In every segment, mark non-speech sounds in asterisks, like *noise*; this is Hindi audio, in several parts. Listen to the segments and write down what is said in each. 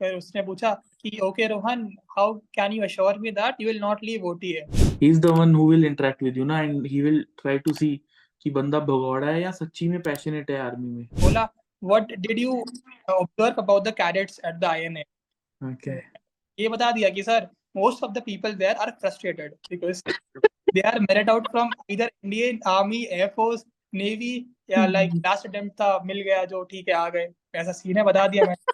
फिर उसने पूछा कि okay Rohan how can you assure me that you will not leave OTA he is the one who will interact with you ना and he will try to see कि बंदा भगौड़ा है या सच्ची में पैशनेट है आर्मी में। बोला what did you observe about the cadets at the INA okay ये बता दिया कि sir most of the people there are frustrated because they are merit out from either Indian Army, Air Force, Navy या like *laughs* last attempt था मिल गया जो ठीक है आ गए। ऐसा सीन है बता दिया मैंने।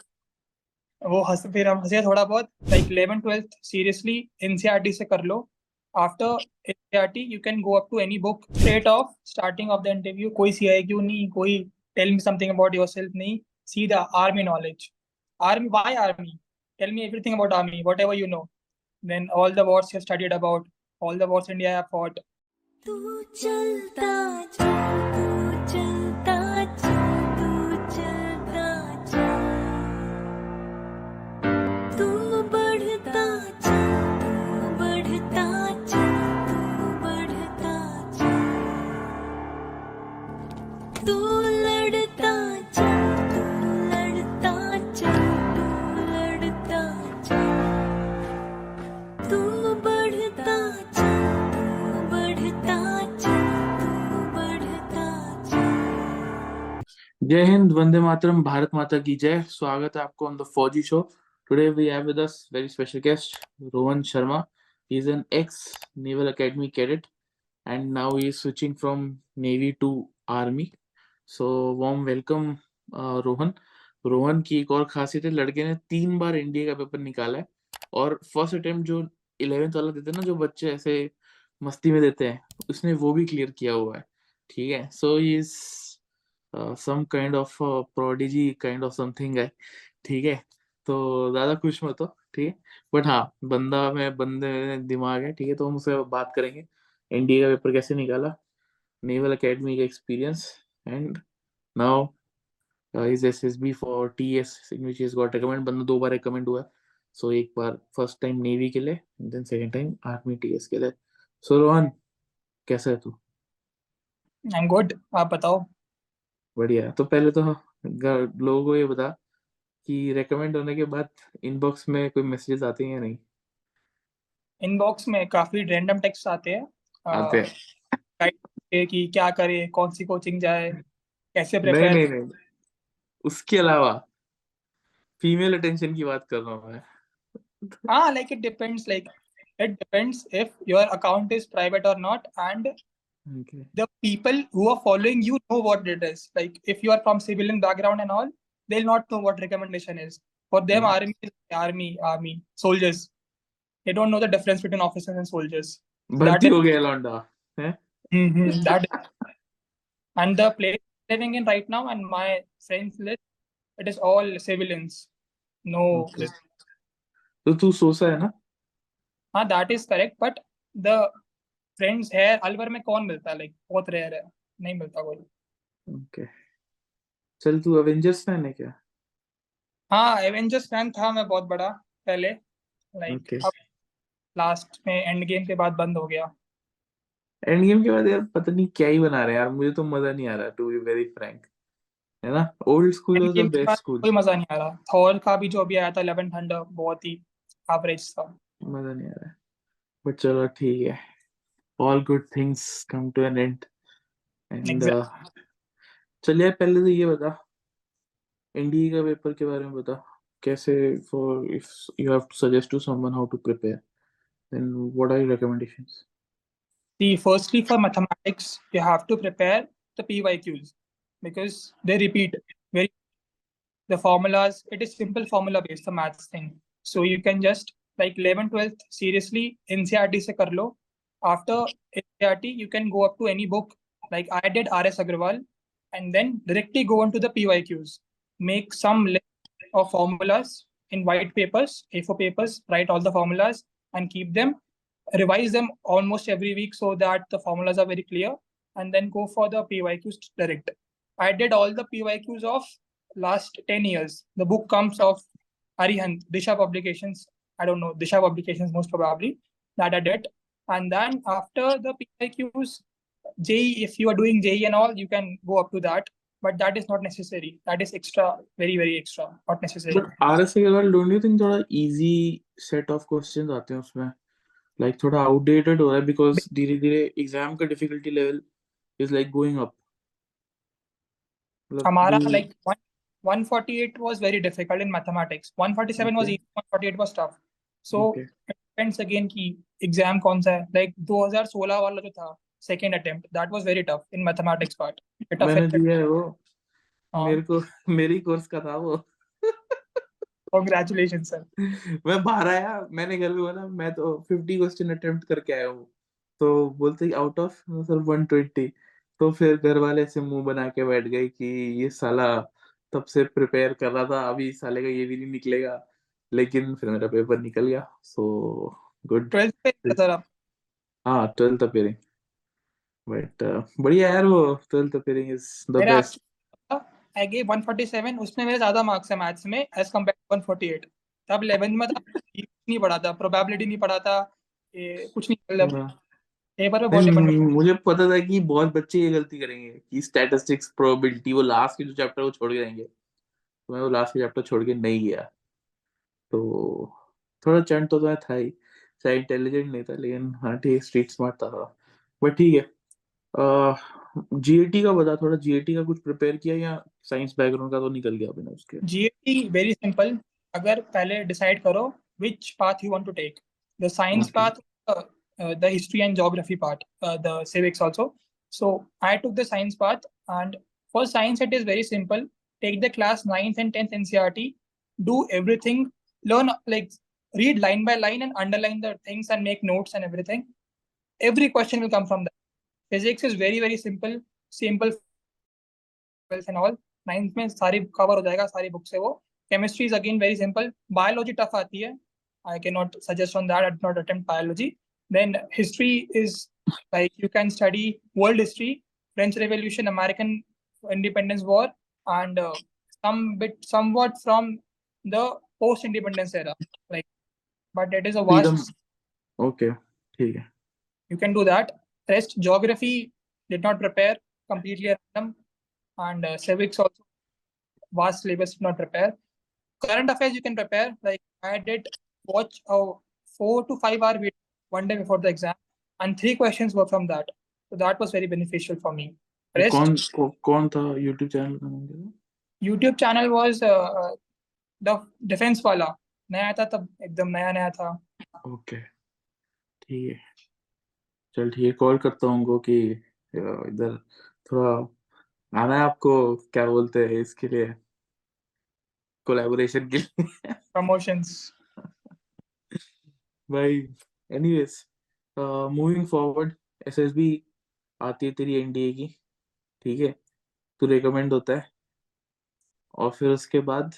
वो हंस, फिर हम हंसे थोड़ा बहुत लाइक 11 12th सीरियसली एनसीईआरटी से कर लो। After NCERT you can go up to any book straight of starting of the interview कोई सीआईक्यू नहीं, कोई tell me something about yourself नहीं, सीधा army knowledge army why army me everything about army, whatever you know then all the wars you have studied about, all the wars india have fought तू चलता जा जय हिंद वंदे मातरम भारत माता की जय। स्वागत है आपको on the Fauji show today we have with us very special guest Rohan Sharma is an ex naval academy cadet and now he is switching from navy to army. So warm welcome uh, Rohan Rohan की एक और खासियत है लड़के ने तीन बार एनडीए का पेपर निकाला है और फ़र्स्ट अटेम्प्ट जो इलेवेंथ वाला देते हैं ना जो बच्चे ऐसे मस्ती में देते हैं उसने वो भी क्लियर किया हुआ है। ठीक है? So he is some kind of prodigy kind of something है, ठीक है? तो ज़्यादा खुश मत हो, ठीक है? बट हाँ बंदा में, बंदे में दिमाग है, ठीक है? तो हम उससे बात करेंगे। एनडीए का पेपर कैसे निकाला? नेवल एकेडमी का experience and now is S S B for T S in which is got recommend बंदा दो बार रिकमेंड हुआ। सो एक बार फ़र्स्ट टाइम नेवी के लिए then second time army T S के लिए। सो रोहन कैसा है तू? आई एम गुड आप बताओ। बढ़िया तो पहले तो लोगों को ये बता कि रेकमेंड होने के बाद इनबॉक्स में कोई मैसेजेस आते हैं या नहीं? इनबॉक्स में काफ़ी रैंडम टेक्स्ट आते हैं। आते हैं। कि क्या करे कौन सी कोचिंग जाए कैसे नहीं प्रिपेयर नहीं नहीं। उसके अलावा फीमेल अटेंशन की बात कर रहा हूँ मैं। हाँ like it depends like it depends if your account is private or not and okay. the people who are following you know what it is like if you are from civilian background and all they'll not know what recommendation is for them yes. army army army soldiers they don't know the difference between officers and soldiers that is, eh? mm-hmm, that is, *laughs* and the place living in right now and my friends list it is all civilians no okay. so two sosa na? Ah, that is correct but the friends है अलवर में कौन मिलता है? लाइक बहुत रेयर है। नहीं मिलता कोई। Okay okay. चल तू अवेंजर्स फ़ैन है क्या? हाँ एवेंजर्स फ़ैन था मैं बहुत बड़ा पहले। Like Okay. अब लास्ट में एंड गेम के बाद बंद हो गया। एंड गेम के बाद यार पता नहीं क्या ही बना रहे हैं यार। मुझे तो मज़ा नहीं आ रहा टू बी वेरी फ्रैंक है ना? Old school was the best school कोई मज़ा नहीं आ रहा। थॉर का भी जो अभी आया था इलेवन थंडर बहुत ही एवरेज था। मज़ा नहीं आ रहा बट चलो ठीक है। All good things come to an end and Exactly. चलिए पहले तो ये बता एनडीए का पेपर के बारे में बता कैसे for if you have to suggest to someone how to prepare then what are your recommendations See, firstly, for mathematics, you have to prepare the PYQs because they repeat very the formulas. It is simple formula based, the maths thing. So you can just like 11, 12th, seriously, NCRT se kar lo. after NCRT, you can go up to any book. Like I did RS Agrawal and then directly go into the PYQs. Make some list of formulas in white papers, A4 papers, write all the formulas and keep them revise them almost every week so that the formulas are very clear and then go for the PYQs direct. I did all the PYQs of last 10 years. The book comes of Arihant, Disha Publications. I don't know, Disha Publications most probably that I did. And then after the PYQs, JE, if you are doing JE and all, you can go up to that. but that is not necessary. That is extra, very very extra, not necessary. But RS Agarwal, don't you think थोड़ा easy set of questions आते हैं उसमें? Like थोड़ा outdated हो रहा है because धीरे धीरे exam का difficulty level is like going up. मतलब हमारा you- like one, 148 was very difficult in mathematics. 147 was Okay. easy, 148 was tough. So Okay. Depends again कि exam कौन सा है. लाइक Like 2016 वाला जो था attempt, that was very tough in mathematics part. It मैंने दिया है वो। हाँ, मेरे को मेरी कोर्स का था वो। Congratulations sir. मैं बाहर आया मैंने घर में बोला मैं तो 50 क्वेश्चन अटेम्प्ट करके आया हूँ। तो बोलते आउट ऑफ़ सर 120 तो फिर घर वाले से मुँह बना के बैठ गए कि ये साला तब से प्रिपेयर कर रहा था अभी साले का ये भी नहीं निकलेगा। लेकिन फिर मेरा पेपर निकल गया सो गुड 12th पे सर। आप हाँ ट्वेल्थ अपेयरिंग बट बढ़िया यार वो twelfth appearing is the best I gave 147 उसमें मेरे ज़्यादा मार्क्स है मैथ्स में एज कंपेयर टू 148 तब 11th में नहीं पढ़ा था प्रोबेबिलिटी नहीं पढ़ा था ये कुछ नहीं मतलब पेपर पे बहुत मुझे पता था कि बहुत बच्चे ये गलती करेंगे कि स्टैटिस्टिक्स प्रोबेबिलिटी वो लास्ट के जो चैप्टर वो छोड़ के जाएँगे। तो मैं वो लास्ट के चैप्टर छोड़ के नहीं गया। तो थोड़ा चंट तो था ही चाहे इंटेलिजेंट नहीं था लेकिन हाँ ठीक स्ट्रीट स्मार्ट था थोड़ा बट ठीक है जीएटी का बता थोड़ा जीएटी का कुछ प्रिपेयर किया या साइंस बैकग्राउंड का तो निकल गया बिना उसके जीएटी वेरी सिंपल अगर पहले डिसाइड करो to take the science Okay. path uh, uh, the history and geography part uh, the civics also so i took the science path and for science it is very simple take the class 9th and 10th ncrt do everything learn like read line by line and underline the things and make notes and everything every question will come from that physics is very very simple simple and all ninth में सारी कवर हो जाएगा सारी बुक से वो chemistry is again very simple biology tough आती है I can not suggest on that I not attempt biology then history is like you can study world history French revolution American independence war and some bit somewhat from the post independence era like but it is a vast Freedom. Okay ठीक है you can do that. Rest geography did not prepare completely random, and uh, civics also vast syllabus did not prepare. Current affairs you can prepare. Like I did watch a four to five hour video one day before the exam, and three questions were from that. So that was very beneficial for me. Rest कौन कौ, कौन था यूट्यूब चैनल का नाम क्या था? YouTube channel was uh, defense वाला नया था तब एकदम नया नया था. ओके ठीक है। चल ठीक है कॉल करता हूँ उनको कि इधर थोड़ा आना है आपको क्या बोलते हैं इसके लिए? कोलैबोरेशन के लिए। Promotions. *laughs* भाई एनीवेज मूविंग फॉरवर्ड एसएसबी आती है तेरी एनडीए की ठीक है? तू रिकमेंड होता है। और फिर उसके बाद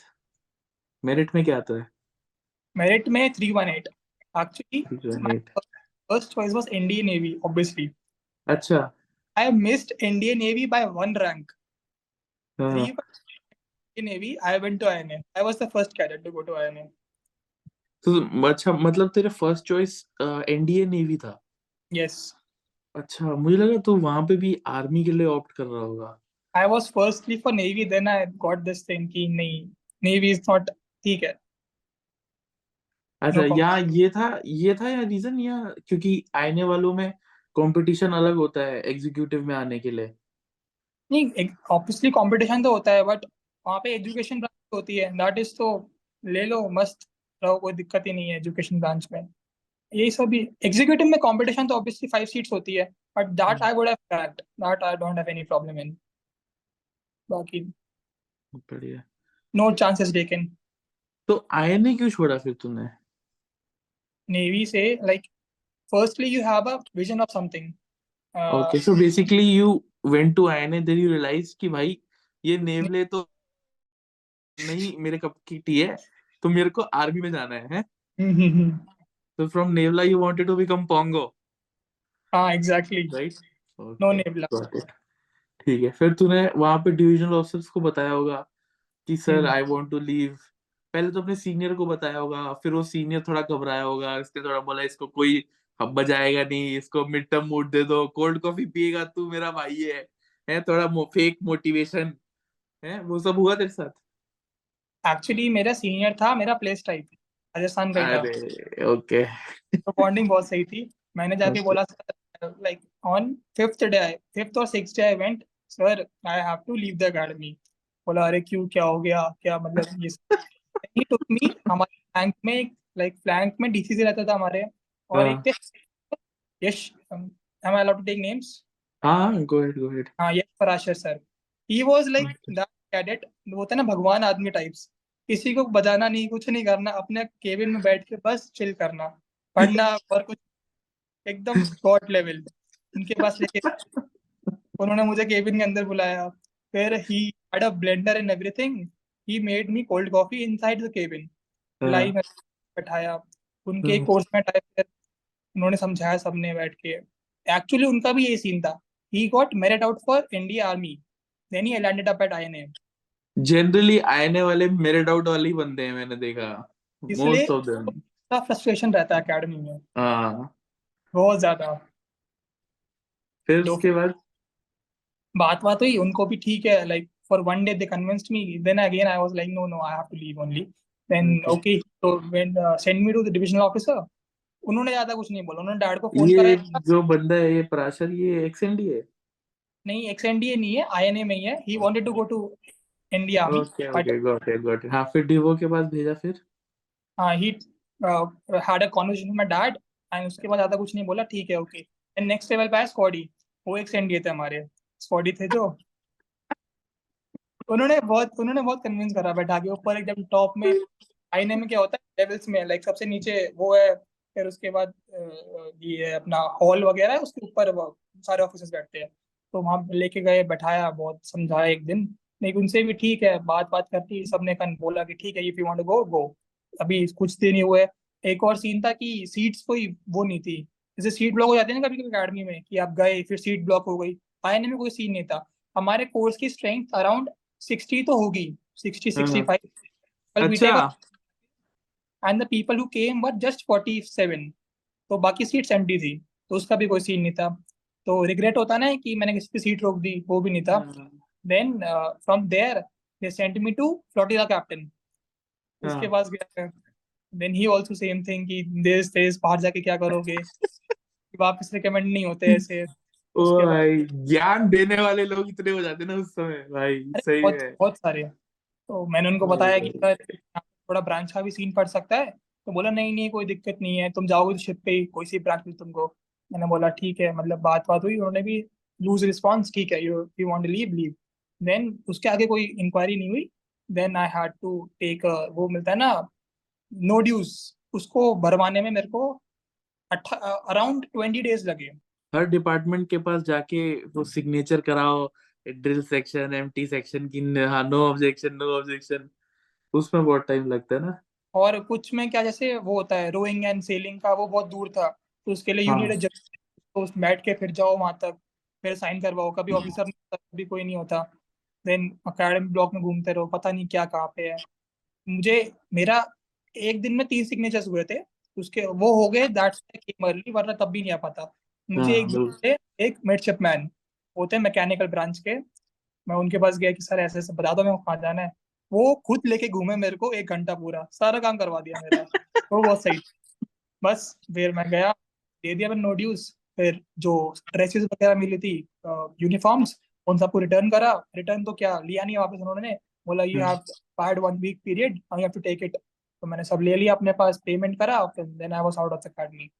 मेरिट में क्या आता है? मेरिट में 318 actually first choice was Indian Navy obviously अच्छा। I missed Indian Navy by one rank in navy I went to INA I was the first cadet to go to INA तो अच्छा मतलब तेरे फ़र्स्ट चॉइस इंडियन नेवी था? यस अच्छा मुझे लगा तो वहाँ पे भी आर्मी के लिए ऑप्ट कर रहा होगा। I was firstly for navy then I got this thing कि नहीं नेवी इज़ नॉट ठीक है. अच्छा No या ये था ये था या रीजन या क्योंकि आईने वालों में कंपटीशन अलग होता है एग्जीक्यूटिव में आने के लिए नहीं, ऑब्वियसली कंपटीशन तो होता है, बट वहाँ पे एजुकेशन ब्रांच होती है. दैट इज़ तो ले लो मस्त रहो, कोई दिक्कत ही नहीं है एजुकेशन ब्रांच में. यही सब एग्जीक्यूटिव में कंपटीशन तो ऑब्वियसली फाइव सीट्स होती है, but that I would have cracked. That I don't have any problem in. बाकी बढ़िया no chances taken. तो आईएनए क्यों छोड़ा फिर तूने say like, firstly you have a vision of something. Uh, okay so basically you went to INA then you realise कि भाई ये नेवले तो नहीं मेरे कप की टी है तो मेरे को आर्मी में जाना है, *laughs* तो from नेवला you wanted to become pongo हाँ exactly. Right No. Got it. ठीक है फिर तूने वहाँ पे डिविजनल ऑफिसर्स को बताया होगा कि sir. I want to leave पहले तो अपने सीनियर को बताया होगा फिर वो सीनियर थोड़ा घबराया होगा इसने थोड़ा बोला इसको कोई अब बजाएगा नहीं इसको मिड टर्म मूड दे दो कोल्ड कॉफ़ी पिएगा तू मेरा भाई है। है थोड़ा मो, फेक मोटिवेशन है वो सब हुआ तेरे साथ? एक्चुअली मेरा सीनियर था मेरा प्लेस टाइप राजस्थान का था। अरे ओके तो बॉन्डिंग बहुत सही थी। मैंने जाके बोला like on fifth day fifth और six day I went sir I have to leave the academy बोला अरे क्यों? क्या हो गया? क्या मतलब ये ही टुक मी हमारे फ्लैंक में लाइक फ्लैंक में डीसीसी रहता था हमारे। और हाँ। एक थे Yash am I allowed to take names? हाँ गो अहेड गो अहेड हाँ Yash Parashar sir. He was like that cadet वो होता है ना भगवान आदमी टाइप्स किसी को बजाना नहीं कुछ नहीं करना अपने केबिन में बैठ के बस चिल करना पढ़ना *laughs* और कुछ एकदम गॉड लेवल उनके पास लेके *laughs* उन्होंने मुझे केबिन के अंदर बुलाया। फिर he had a blender and everything he made me cold coffee inside the cabin लाई में बैठाया। उनके। कोर्स में टाइप उन्होंने समझाया सबने बैठ के। एक्चुअली उनका भी यही सीन था। He got merit out for India army then he landed up at INA generally आने वाले मेरे डाउट वाले ही बंदे हैं मैंने देखा। मोस्ट ऑफ़ देम का फ्रस्ट्रेशन रहता है एकेडमी में। हाँ। बहुत ज़्यादा। फिर उसके बाद? बात बात हुई उनको भी ठीक है like for one day they convinced me then again I was like no no I have to leave only then Okay. Okay तो when send me to the divisional officer उन्होंने ज़्यादा कुछ नहीं बोला उन्होंने डैड को फ़ोन ये कराया जो बंदा है ये पराशर ये एक्सएनडी है नहीं एक्सएनडीए नहीं है आईएनए में ही है। He wanted to go to India okay okay got it got it हाँ फिर डिवो के पास भेजा फिर? हाँ he had a conversation with my dad and उसके बाद ज़्यादा कुछ नहीं बोला। ठीक है ओके एंड नेक्स्ट लेवल पे आया स्क्वाडी वो एक्सएनडीए थे हमारे। स्क्वाडी थे जो? उन्होंने बहुत उन्होंने बहुत कन्विंस करा बैठा के ऊपर एकदम टॉप में, आईने में क्या होता है लेवल्स में लाइक सबसे नीचे वो है, फिर उसके बाद ये अपना हॉल वगैरह है, उसके ऊपर सारे ऑफिसर्स बैठते हैं। तो वहाँ लेके गए, बैठाया, बहुत समझाया एक दिन। लेकिन उनसे भी ठीक है, बात बात करती, सबने कन बोला कि ठीक है if you want to go go अभी कुछ दिन ही हुए। एक और सीन था कि सीट्स कोई वो नहीं थी। जैसे सीट ब्लॉक हो जाती है ना कभी कभी अकेडमी में, कि आप गए, फिर सीट ब्लॉक हो गई। आईएनए में कोई सीन नहीं था। हमारे कोर्स की स्ट्रेंथ अराउंड सिक्सटी तो होगी सिक्सटी सिक्सटी फाइव अच्छा। And the people who came were just forty seven तो बाकी सीट्स एम्प्टी थी। तो उसका भी कोई सीन नहीं था। तो रिग्रेट होता ना कि मैंने किसी की सीट रोक दी वो भी नहीं था। हाँ, then from there they sent me to flotilla captain उसके हाँ। पास गया। Then he also same thing कि देश देश बाहर जाके क्या करोगे? *laughs* वापस रिकमेंड नहीं होते ऐसे। ओ भाई ज्ञान देने वाले लोग इतने हो जाते ना उस समय। भाई सही बहुत है। बहुत सारे तो मैंने उनको बताया कि सर थोड़ा ब्रांच का भी सीन पड़ सकता है? तो बोला नहीं नहीं कोई दिक्कत नहीं है। तुम जाओगे तो शिप पे ही कोई सी ब्रांच में तुमको। मैंने बोला ठीक है। मतलब बात बात हुई। उन्होंने भी लूज रिस्पॉन्स ठीक है you you want leave leave then उसके आगे कोई इंक्वायरी नहीं हुई। Then I had to take वो मिलता है ना नो ड्यूज उसको भरवाने में मेरे को अराउंड ट्वेंटी डेज़ लगे। हर डिपार्टमेंट के पास जाके वो सिग्नेचर कराओ ड्रिल सेक्शन एमटी सेक्शन की हाँ नो ऑब्जेक्शन नो ऑब्जेक्शन। उसमें बहुत टाइम लगता है ना। और कुछ में क्या जैसे वो होता है रोइंग एंड सेलिंग का वो बहुत दूर था तो उसके लिए हाँ। यूनिट तो उस बैठ के फिर जाओ वहाँ तक फिर साइन करवाओ कभी हम्म। ऑफिसर कभी कोई नहीं होता देन अकेडमी ब्लॉक में घूमते रहो पता नहीं क्या कहाँ पे है। मुझे मेरा एक दिन में तीन सिग्नेचर्स हुए थे उसके वो हो गए दैट्स अर्ली वरना तब भी नहीं आ पाता। मुझे हाँ, एक। से एक मिडशिपमैन होते हैं मैकेनिकल ब्रांच के। मैं उनके पास गया कि सर ऐसे ऐसे बता दो को कहाँ जाना है? वो खुद लेके घूमे मेरे को एक घंटा पूरा। सारा काम करवा दिया मेरा। *laughs* वो बहुत सही बस फिर मैं गया दे दिया मैंने नो ड्यूज फिर जो ड्रेसेस वगैरह मिली थी यूनिफॉर्म्स उन सबको रिटर्न करा। रिटर्न तो क्या लिया नहीं वापस उन्होंने। बोला you. Have paid one week period you have to take it तो मैंने सब ले लिया अपने पास पेमेंट करा then I was out of the academy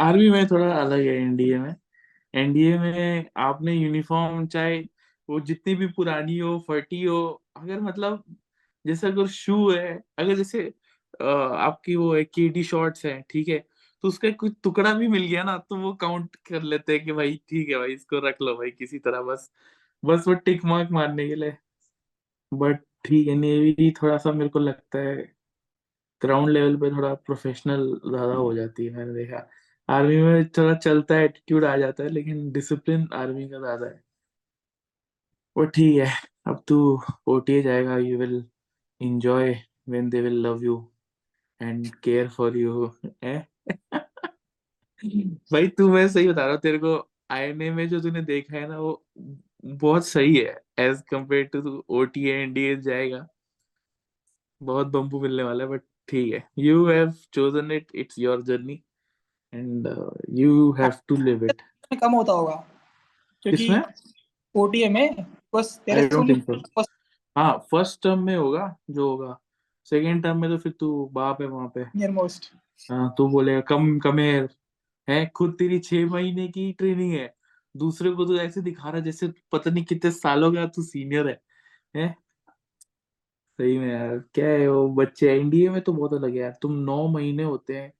army में थोड़ा अलग है एनडीए में। एनडीए में आपने यूनिफॉर्म चाहे, वो जितनी भी पुरानी हो, फटी हो, अगर मतलब जैसे अगर शू है, अगर जैसे आपकी वो है केडी शॉर्ट्स है, ठीक है तो उसका कुछ टुकड़ा भी मिल गया ना तो वो काउंट कर लेते हैं कि भाई, ठीक है भाई, इसको रख लो भाई, किसी तरह, बस बस वो टिक मार्क मारने के लिए। बट ठीक है नेवी थोड़ा सा मेरे को लगता है ग्राउंड लेवल पे थोड़ा प्रोफेशनल ज़्यादा हो जाती है, मैंने देखा। आर्मी में थोड़ा चलता है एटीट्यूड आ जाता है, लेकिन डिसिप्लिन आर्मी का ज़्यादा है। वो ठीक है, अब तू ओटीए जाएगा you will when they will love you and care for you eh? *laughs* भाई, तू मैं सही बता रहा हूँ, तेरे को आईएनए में जो तूने देखा है ना, वो बहुत सही है as compare to OT NDA जाएगा। बहुत बम्बू मिलने वाला है बट ठीक है you have chosen it it's your journey and you have to live it कम होता होगा। क्योंकि ओटीए में बस तेरे हाँ फ़र्स्ट टर्म में होगा जो होगा। सेकेंड टर्म में तो फिर तू बाप है वहाँ पे। नियर मोस्ट हाँ तू बोलेगा कम कमेर है खुद तेरी छह महीने की ट्रेनिंग है। दूसरे को तो ऐसे दिखा रहा जैसे पता नहीं कितने सालों का तू सीनियर है हैं? सही में यार। क्या है वो बच्चे एनडीए में तो बहुत अलग है यार। तुम नौ महीने होते हैं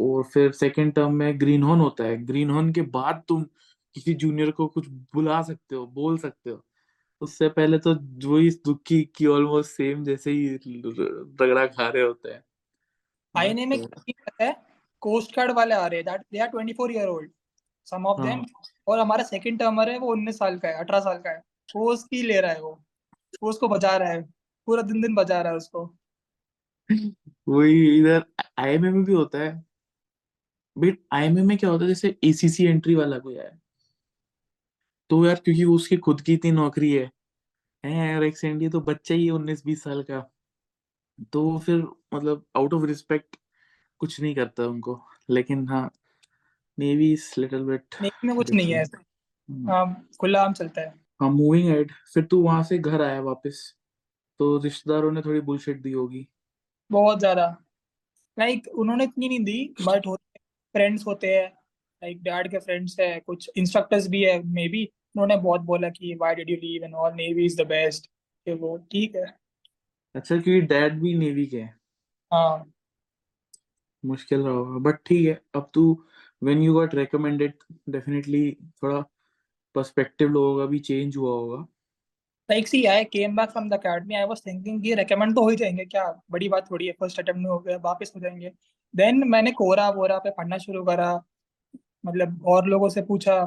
और फिर सेकेंड टर्म में ग्रीन हॉर्न होता है। ग्रीन हॉर्न के बाद तुम किसी जूनियर को कुछ बुला सकते हो बोल सकते हो। उससे पहले तो वही दुखी की ऑलमोस्ट सेम जैसे ही रगड़ा खा रहे होते हैं। आईएनए में क्या पता है कोस्ट गार्ड वाले आ रहे हैं। That they are 24 year old some of them हाँ। और हमारा सेकंड टर्मर है वो 19 साल का है 18 साल का है। वो उसकी ले रहा है वो। वो उसको बजा रहा है। पूरा दिन दिन बजा रहा है उसको। वही इधर आईएमए में भी होता है। बट आईएमए में क्या होता है जैसे एसीसी एंट्री वाला कोई आया। तो यार क्योंकि उसकी खुद की इतनी नौकरी है है और एक सेंडी तो बच्चा ही है उन्नीस बीस साल का। तो फिर मतलब आउट ऑफ़ रिस्पेक्ट कुछ नहीं करता उनको। लेकिन हाँ navy is little bit navy में कुछ नहीं है ऐसा। हाँ खुला आम चलता है। हाँ मूविंग एड फिर तू वहाँ से घर आया वापस। तो रिश्तेदारों ने थोड़ी बुलशिट दी होगी। बहुत ज़्यादा। लाइक उन्होंने इतनी नहीं दी बट होते फ्रेंड्स होते हैं लाइक डैड के फ्रेंड्स है कुछ इंस्ट्रक्टर्स भी है मे बी उन्होंने बहुत बोला कि why did you leave and all navy is the best कि वो ठीक है। अच्छा क्योंकि डैड भी नेवी के हैं। हाँ। मुश्किल रहा होगा बट ठीक है अब तू when you got recommended definitely थोड़ा पर्सपेक्टिव लोगों का भी चेंज हुआ होगा। Like see I came back from the academy I was thinking कि रेकमेंड तो हो ही जाएँगे क्या? बड़ी बात थोड़ी है फ़र्स्ट अटेम्प्ट में हो गया, वापस हो जाएँगे। देन मैंने कोरा, वोरा पे पढ़ना शुरू करा मतलब और लोगों से पूछा।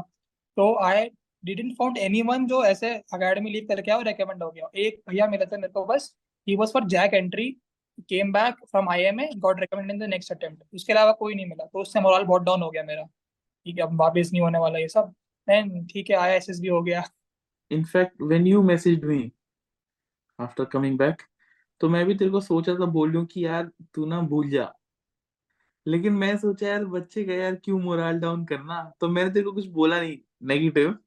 तो आई डिडंट फाउंड एनीवन जो ऐसे अकेडमी लीव करके आया रेकमेंड हो गया। एक भैया मिला था मेरे को, बस he was for JAG entry came back from IMA got recommend in the next attempt उसके अलावा कोई नहीं मिला तो उससे मोरल बहुत डाउन हो गया मेरा। ठीक है, अब वापस नहीं होने वाला ये सब। देन ठीक है आईएसएस भी हो गया। In fact, when you messaged me after coming back तो मैं भी तेरे को सोचा था, बोल लूँ कि यार, तू ना भूल जा। लेकिन मैं सोचा, यार, बच्चे का यार क्यों मोरल डाउन करना? तो मैंने तेरे को कुछ बोला नहीं नेगेटिव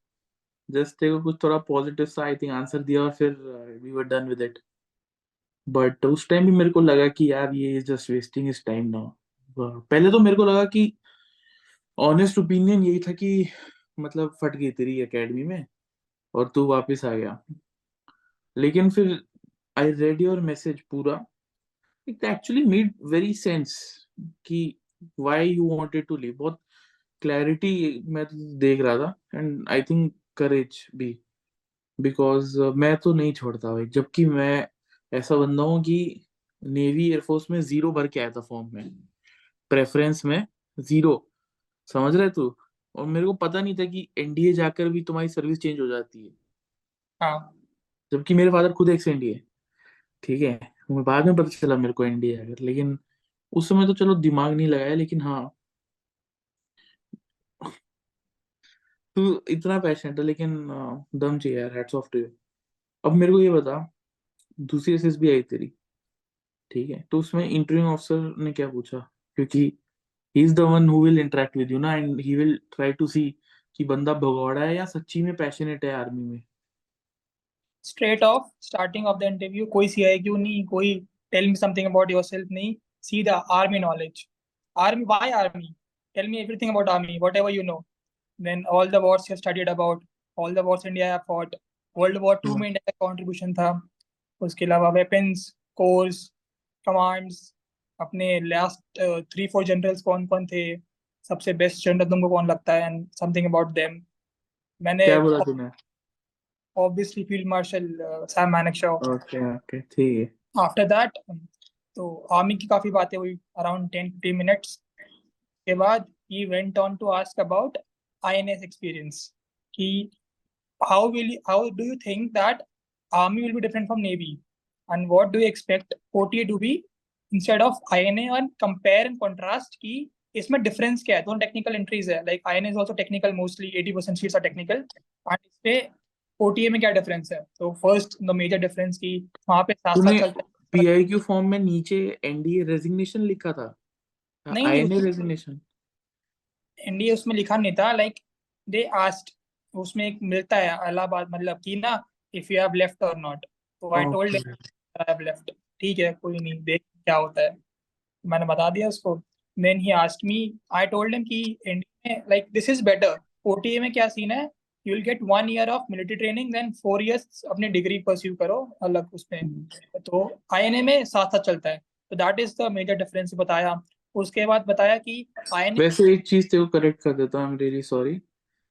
जस्ट तेरे को कुछ थोड़ा पॉजिटिव सा आई थिंक आंसर दिया और फिर we were done with it but उस टाइम भी मेरे को लगा कि यार, ये is just wasting is time now पहले तो मेरे को लगा कि ऑनेस्ट ओपिनियन यही था कि मतलब फट गई तेरी एकेडमी में। और तू वापस आ गया। लेकिन फिर आई रेड योर मैसेज पूरा। It actually made very sense कि why you wanted to leave बहुत क्लैरिटी मैं तो देख रहा था एंड आई थिंक करेज भी। बिकॉज़ मैं तो नहीं छोड़ता भाई। जबकि मैं ऐसा बंदा हूँ कि नेवी एयरफोर्स में ज़ीरो भर के आया था फॉर्म में। प्रेफरेंस में ज़ीरो समझ रहे तू? और मेरे को पता नहीं था कि एनडीए जाकर भी तुम्हारी सर्विस चेंज हो जाती है। हाँ। जबकि मेरे फादर खुद एक्स एनडीए ठीक है? मुझे बाद में पता चला मेरे को एनडीए अगर लेकिन उस समय तो चलो दिमाग नहीं लगाया लेकिन हाँ। तू इतना पैशनेट है लेकिन दम चाहिए यार हैट्स ऑफ़ टू यू अब मेरे को ये बता दूसरी एसएस भी आई तेरी। ठीक है? तो उसमें इंटरव्यू ऑफिसर ने क्या पूछा? क्योंकि he is the one who will interact with you ना and he will try to see कि बंदा भगौड़ा है या सच्ची में पैशनेट है आर्मी में straight off starting of the interview कोई CIQ नहीं कोई tell me something about yourself नहीं सीधा army knowledge army why army tell me everything about army whatever you know then all the wars you have studied about all the wars India have fought World War II में इंडिया का contribution था उसके अलावा weapons corps commands अपने लास्ट थ्री फोर जनरल्स कौन कौन थे? सबसे बेस्ट जनरल तुमको कौन लगता है? एंड समथिंग अबाउट देम मैंने क्या बोला तूने? Obviously field marshal Sam Manekshaw okay okay ठीक है। आफ्टर दैट तो आर्मी की काफ़ी बातें हुई अराउंड टेन फिफ्टीन मिनट्स के बाद he went on to ask about INS experience कि how will how do you think that army will be different from navy and what do you expect OTA to be instead of INA और कंपेयर एंड कंट्रास्ट कि इसमें डिफरेंस क्या है? दोनों टेक्निकल एंट्रीज है। Like INA is also technical mostly 80% seats are technical and इस पे ओटीए में क्या डिफरेंस है? तो फ़र्स्ट द मेजर डिफरेंस की वहाँ पे साथ साथ चलता है। पीआईक्यू फॉर्म में नीचे एनडीए रेजिग्नेशन लिखा था? नहीं, आईएनए रेजिग्नेशन एनडीए उसमें लिखा नहीं था। लाइक दे आस्क्ड उसमें एक मिलता है इलाहाबाद मतलब कि ना if you have left or not तो I told I have left ठीक है कोई नहीं देख क्या होता है? मैंने बता दिया उसको। Then he asked me I told him कि इंडिया में like this is better OTA में क्या सीन है? You will get one year of military training then four years अपनी डिग्री परस्यू करो अलग उसमें तो आईएनए में साथ साथ चलता है। तो that is the major difference बताया। उसके बाद बताया कि आईएनए वैसे एक चीज़ तेरे को करेक्ट कर देता हूँ आई एम रियली सॉरी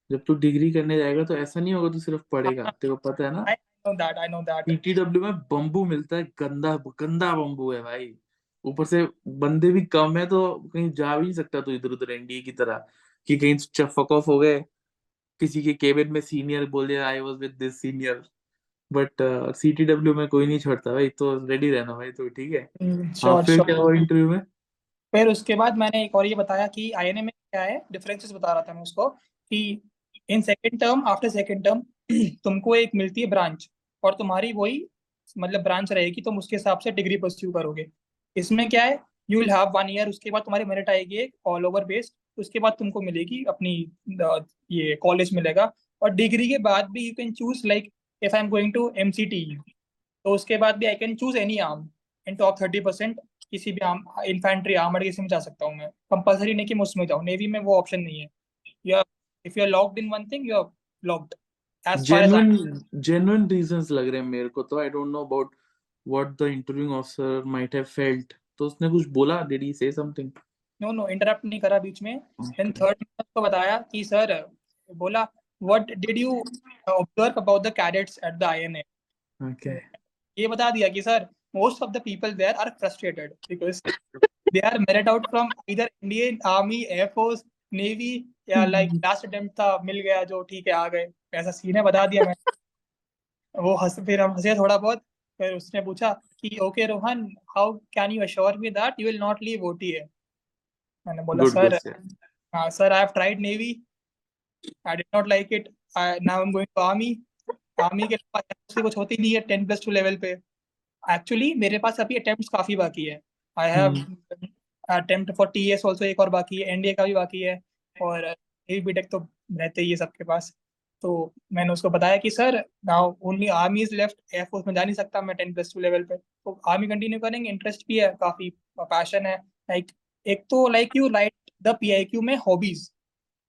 जब तू डिग्री करने जाएगा तो ऐसा नहीं होगा तू सिर्फ़ पढ़ेगा। तेरे को पता है ना? दैट में बम्बू मिलता है गंदा गंदा बम्बू है भाई। ऊपर से बंदे भी कम है तो कहीं जा भी नहीं सकता तू इधर उधर एनडीए की तरह कि कहीं फक ऑफ़ हो गए। किसी के केबिन में सीनियर बोल दिया I was with this senior but CTW में कोई नहीं छोड़ता भाई तो रेडी रहना भाई तो ठीक है। हाँ फिर क्या हुआ इंटरव्यू में? फिर उसके बाद मैंने एक और ये बताया कि आईएनए में क्या है डिफरेंसेस बता रहा था मैं उसको कि in second term after second term *clears throat* तुमको एक मिलती है ब्रांच और तुम्हारी वही मतलब ब्रांच रहेगी, तुम उसके हिसाब से डिग्री परस्यू करोगे। इसमें क्या है? You will have one year उसके बाद तुम्हारी मेरिट आएगी एक ऑल ओवर बेस्ड उसके बाद तुमको मिलेगी अपनी ये कॉलेज मिलेगा। और डिग्री के बाद भी you can choose like if I am going to MCT तो उसके बाद भी I can choose any arm in top thirty percent किसी भी आर्म इन्फेंट्री आर्मर्ड किसी में जा सकता हूँ मैं। कंपलसरी नहीं कि मैं उसमें जाऊँ नेवी में वो ऑप्शन नहीं है। You if you are locked in one thing you are locked genuine genuine reasons लग रहे हैं मेरे को तो I don't know about what the interviewing officer might have felt. तो उसने कुछ बोला? Did he say something? No no interrupt नहीं करा बीच में. देन थर्ड को बताया कि सर बोला what did you observe about the cadets at the INA okay. ये बता दिया कि sir most of the people there are frustrated because they are merit out from Indian army air force navy या लाइक लास्ट अटेम्प्ट था मिल गया जो ठीक है आ गए। ऐसा सीन है बता दिया मैंने। वो हंस फिर हम हंसे थोड़ा बहुत फिर उसने पूछा कि okay Rohan how can you assure me that you will not leave OTA मैंने बोला सर हाँ sir I have tried navy I did not like it now I am going to army army के पास से कुछ होती नहीं है 10 प्लस 2 लेवल पे। एक्चुअली मेरे पास अभी अटेम्प्ट्स काफ़ी बाकी है। I have attempt for TS also एक और बाकी है एनडीए का भी बाकी है और नेवी बीटेक तो रहते ही है सबके पास तो मैंने उसको बताया कि sir now only army is left air force में जा नहीं सकता मैं 10 प्लस 2 लेवल पे तो आर्मी कंटिन्यू करेंगे इंटरेस्ट भी है काफ़ी पैशन है लाइक एक तो like you write the PIQ में hobbies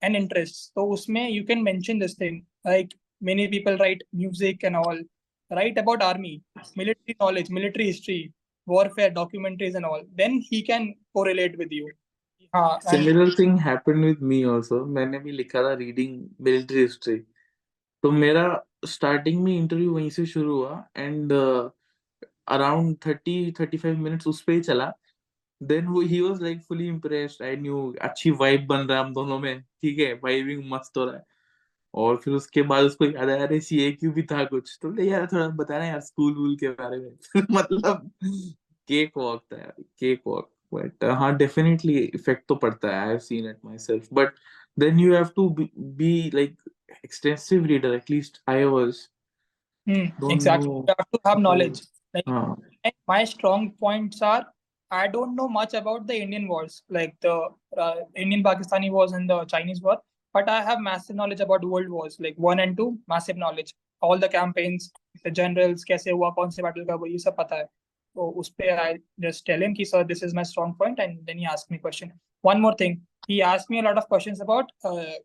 and interests. So usme you can mention this thing like many people write music and all, write about army, military knowledge, military history, warfare, documentaries and all. Then he can correlate with you. हाँ similar thing happened with me also मैंने भी लिखा था reading military history तो मेरा starting में इंटरव्यू वहीं से शुरू हुआ and around thirty thirty five minutes उस पे ही चला देन वो he was like fully impressed I knew अच्छी वाइब बन रहा है हम दोनों में ठीक है वाइबिंग मस्त हो रहा है और फिर उसके बाद उसको याद आया अरे सी ए क्यू भी था कुछ। तो ले यार थोड़ा बता रहे यार स्कूल वूल के बारे में। *laughs* मतलब केक वॉक था यार केक वॉक। बट हाँ डेफिनेटली इफ़ेक्ट तो पड़ता है। I have seen it myself but then you have to be like extensive reader at least I was my know much about i don't know much about the indian wars like the uh, indian but I have massive knowledge about world wars, like one and two, massive knowledge. All the campaigns, the generals, कैसे हुआ, कौन से battle का हुआ, ये सब पता है. तो उस पे I just tell him कि sir, this is my strong point, and then he asked me question. One more thing, he asked me a lot of questions about uh,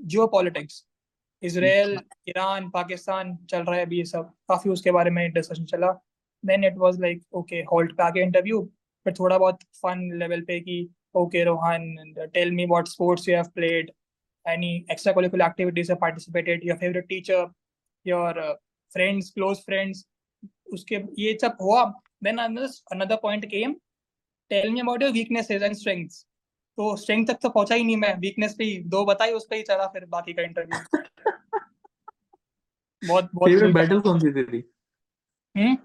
geopolitics. Israel Iran Pakistan चल रहा है अभी ये सब काफी उसके बारे में डिस्कशन चला then it was like okay hold पे आके इंटरव्यू फिर थोड़ा बहुत फन लेवल पे कि okay Rohan tell me what sports you have played any extra curricular activities have participated your favourite teacher your friends close friends उसके ये सब हुआ. Then another point came tell me about your weaknesses and strengths तो स्ट्रेंथ तक तो पहुँचा ही नहीं मैं. वीकनेस पे ही दो बताई उस पे ही चला फिर बाकी का इंटरव्यू *laughs* बहुत बहुत favorite battle कौन सी तेरी? हम्म?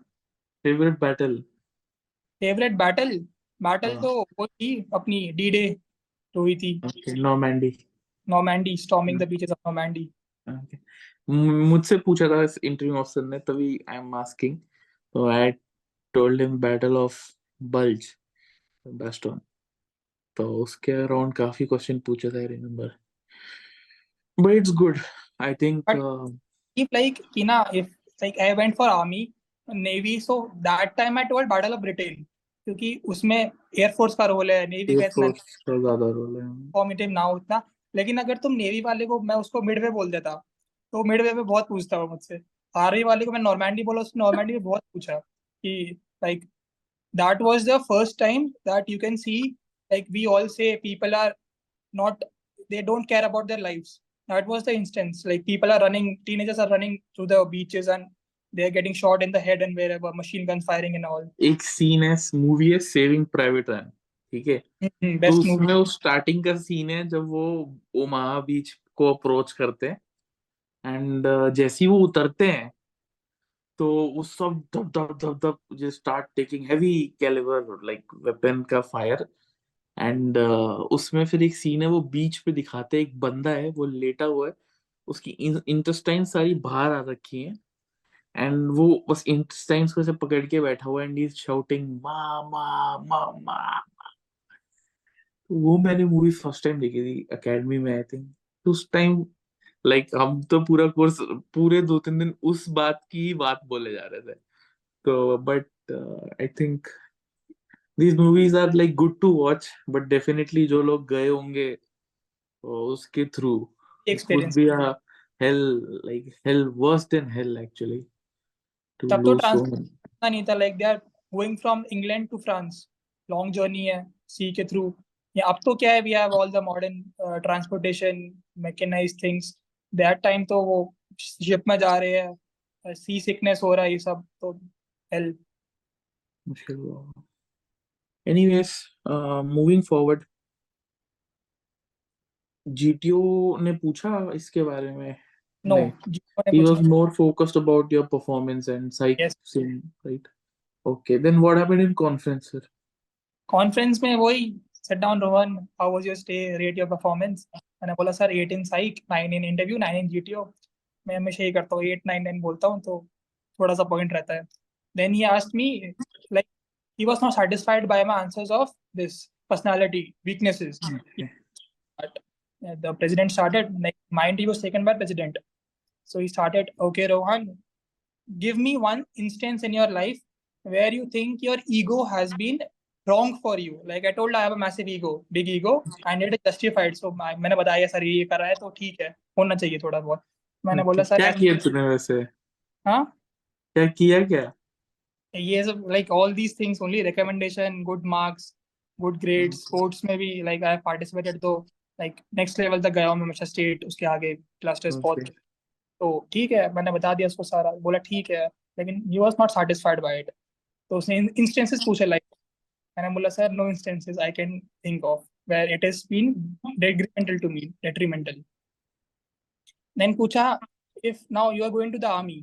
Favorite battle. Favourite battle battle. तो वो थी अपनी डी डे जो हुई थी। Okay Normandy. Normandy storming the beaches of Normandy okay. मुझसे पूछा था इस इंटरव्यू ऑप्शन ने तभी आई एम आस्किंग तो I told him battle of bulge best one तो उसके अराउंड काफ़ी क्वेश्चन पूछे थे I remember but it's good I think But- if like Kina, if like I went for army, navy, so that time I told Battle of Britain क्योंकि उसमें एयरफोर्स का रोल है नेवी का ज़्यादा रोल है। इंफॉर्मेटिव ना उतना। लेकिन अगर तुम नेवी वाले को मैं उसको मिडवे बोल देता तो मिडवे में बहुत पूछता वो मुझसे आर्मी वाले को मैं नॉर्मैंडी बोला उसने नॉर्मैंडी में बहुत पूछा कि like that was the first time that you can see like we all say people are not they don't care about their lives that was the instance like people are running teenagers are running through the beaches and they're getting shot in the head and wherever machine guns firing and all एक सीन है मूवी है सेविंग प्राइवेट रैन ठीक है? Mhm, तो उसमें वो स्टार्टिंग का सीन है जब वो ओमाहा बीच को अप्रोच करते हैं एंड जैसे ही वो उतरते हैं तो वो सब धप धप धप धप जो start taking heavy calibre like weapon का फायर एंड उसमें फिर एक सीन है वो बीच पे दिखाते हैं एक बंदा है वो लेटा हुआ है उसकी इंटेस्टाइन सारी बाहर आ रखी है एंड वो बस इंटेस्टाइन्स को ऐसे पकड़ के बैठा हुआ है and he is shouting mama mama वो मैंने मूवी फ़र्स्ट टाइम देखी थी एकेडमी में आई थिंक उस टाइम लाइक हम तो पूरा कोर्स पूरे दो तीन दिन उस बात की ही बात बोले जा रहे थे तो but I think these movies are like good to watch but definitely जो लोग गए होंगे uh, उसके experience be a hell like hell worse than hell actually to तब तो पता नहीं था like they are going from England to France long journey है सी के थ्रू या अब तो क्या है we have all the modern transportation mechanize things that time तो वो शिप में जा रहे हैं सी सिकनेस हो रहा है ये सब तो हेल मुश्किल हुआ anyways uh, moving forward GTO ने पूछा इसके बारे में no was more focused about your performance and psych Yes. scene, right okay then what happened in conference sir conference में वही sit down Rohan how was your stay rate your performance मैंने बोला sir 8 in psych 9 in interview 9 in GTO मैं हमेशा यही करता हूँ 8 9 9 बोलता हूँ तो थोड़ा सा पॉइंट रहता है then he asked me like he was not satisfied by my answers of this personality weaknesses okay. but uh, the president started like my interview was taken by president so he started okay rohan give me one instance in your life where you think your ego has been wrong for you like i told i have a massive ego big ego and it is justified so I- मैंने बताया सर ये कर रहा है तो ठीक है होना चाहिए थोड़ा बहुत मैंने बोला. सर क्या किया तूने वैसे हाँ क्या किया क्या ये सब like all these things only recommendation good marks good grades Hmm. sports में भी like I have participated तो like next level तक गया हूँ मैं हमेशा state उसके आगे cluster sport Okay. तो ठीक है मैंने बता दिया उसको सारा बोला ठीक है लेकिन he was not satisfied by it तो उसने instances पूछे like मैंने बोला sir no instances I can think of where it has been detrimental to me detrimental then पूछा if now you are going to the army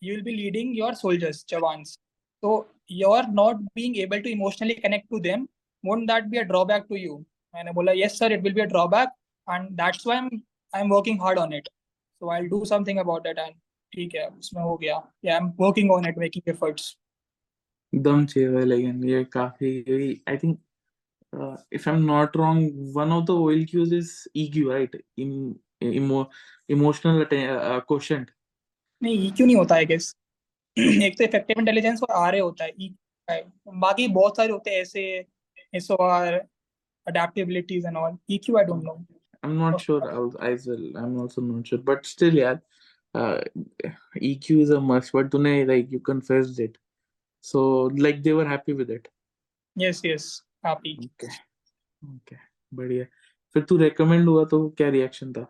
you will be leading your soldiers jawans so you're not being able to emotionally connect to them won't that be a drawback to you मैंने बोला yes sir it will be a drawback and that's why I'm I'm working hard on it so I'll do something about it and ठीक है उसमें हो गया yeah I'm working on it making efforts दम चाहिए भाई लेकिन ये काफ़ी I think if I'm not wrong, one of the oil cues is EQ, right? In emo, emotional uh, quotient. नहीं ये नहीं होता है गेस एक तो इफ़ेक्टिव इंटेलिजेंस और आर होता है E बाकी बहुत सारे होते हैं ऐसे S O R adaptabilities and all EQ I don't know I'm not Oh. sure. I'll, I will. I'm also not sure. But still, yeah, uh, EQ is a must. But tune like you confessed it, so like they were happy with it. Yes yes happy Okay. Okay. बढ़िया. फिर तू recommend हुआ तो क्या reaction था?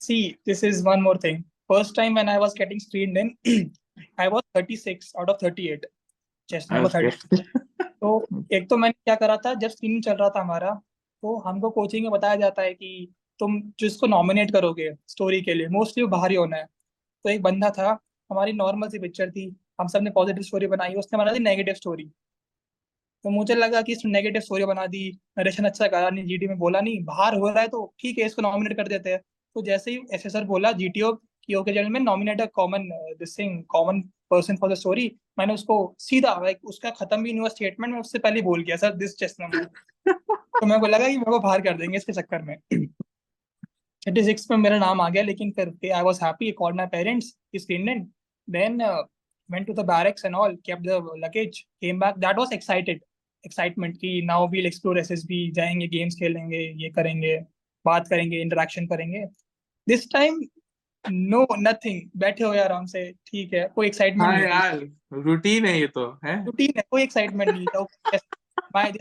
See, this is one more thing. First time when I was getting screened in, I was 36 out of 38. Chest number 30. तो एक तो मैंने क्या करा था जब स्क्रीनिंग चल रहा था हमारा तो हमको कोचिंग में बताया जाता है कि तुम जिसको नॉमिनेट करोगे स्टोरी के लिए मोस्टली वो बाहर ही होना है तो एक बंदा था हमारी नॉर्मल सी पिक्चर थी हम सबने पॉजिटिव स्टोरी बनाई, उसने बना दी नेगेटिव स्टोरी तो मुझे लगा कि इसने नेगेटिव स्टोरी बना दी, नरेशन अच्छा करा, नहीं जीटी में बोला नहीं, बाहर हो रहा है तो ठीक है, इसको नॉमिनेट कर देते हैं। तो जैसे ही एस बोला जीटीओ कि okay gentleman nominate a common this thing common person for the story मैंने उसको सीधा लाइक उसका खत्म भी नहीं हुआ स्टेटमेंट में उससे पहले बोल गया सर दिस चेस नंबर तो मेरे को लगा कि मेरे को बाहर कर देंगे इसके चक्कर में। थर्टी सिक्स में मेरा नाम आ गया, लेकिन फिर I was happy called my parents screen then went to the barracks and all kept the luggage came back that was excited excitement कि now we'll explore SSB जाएँगे games खेलेंगे ये करेंगे बात करेंगे interaction करेंगे this time no nothing बैठे हुए आराम से ठीक है कोई excitement हाँ यार रूटीन है ये तो है routine है कोई excitement नहीं था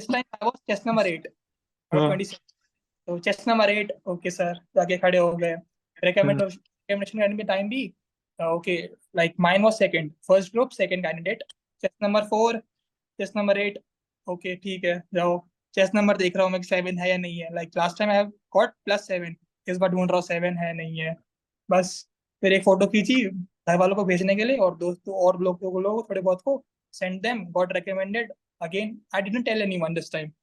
time I was chess number eight or हाँ। 26 तो chess number eight okay sir जाके खड़े हो गए recommend recommendation करने के time भी uh, okay like mine was second first group second candidate chess number four chess number eight okay ठीक है जाओ chess number देख रहा हूँ मैं सेवन है या नहीं है like last time I have got plus seven इस बार ढूंढ रहा हूँ सेवन है नहीं है बस फिर एक फ़ोटो खींची घर वालों को भेजने के लिए और दोस्तों और लोगों को लोग थोड़े बहुत को send them got recommended again I didn't tell anyone this time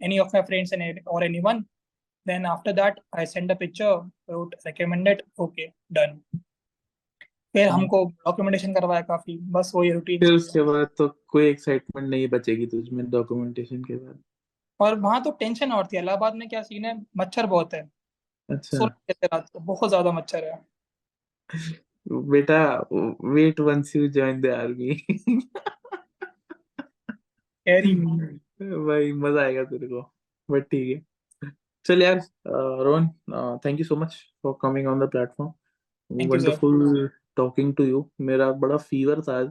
any of my friends and or anyone then after that I sent a picture wrote recommended okay done फिर हम्म। हमको डॉक्यूमेंटेशन करवाया काफ़ी बस वही रूटीन फिर उसके बाद तो कोई एक्साइटमेंट नहीं बचेगी तुझ में डॉक्यूमेंटेशन के बाद। और वहाँ तो टेंशन और थी इलाहाबाद में क्या सीन है? मच्छर बहुत है। अच्छा। रात को बहुत ज़्यादा मच्छर है। *laughs* बेटा wait once you join the army carry भाई मज़ा आएगा तेरे को बट ठीक है। चल यार Rohan thank you so much for coming on the platform. Wonderful talking to you मेरा बड़ा फीवर था आज।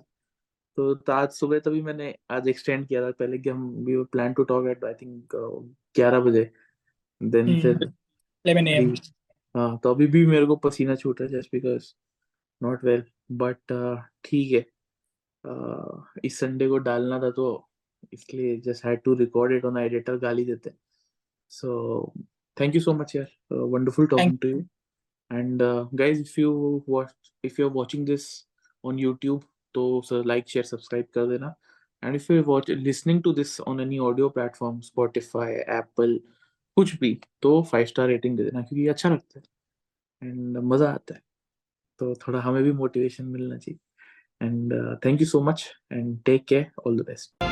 तो आज सुबह तभी मैंने आज एक्सटेंड किया था पहले कि हम we were plan to talk at I think 11 बजे। देन हम्म, फिर 11 एम हाँ तो अभी भी मेरे को पसीना छूट रहा है just because not well but ठीक है। Uh, इस संडे को डालना था तो इसलिए just had to record it on editor गाली देते। So thank you so much यार। Wonderful talking to you and guys if you watch if you are watching this on YouTube तो सर लाइक शेयर सब्सक्राइब कर देना। And if you watch listening to this on any audio platform Spotify Apple कुछ भी तो फाइव स्टार रेटिंग दे देना, क्योंकि अच्छा लगता है। एंड मज़ा आता है। तो थोड़ा हमें भी मोटिवेशन मिलना चाहिए। And thank you so much and take care all the best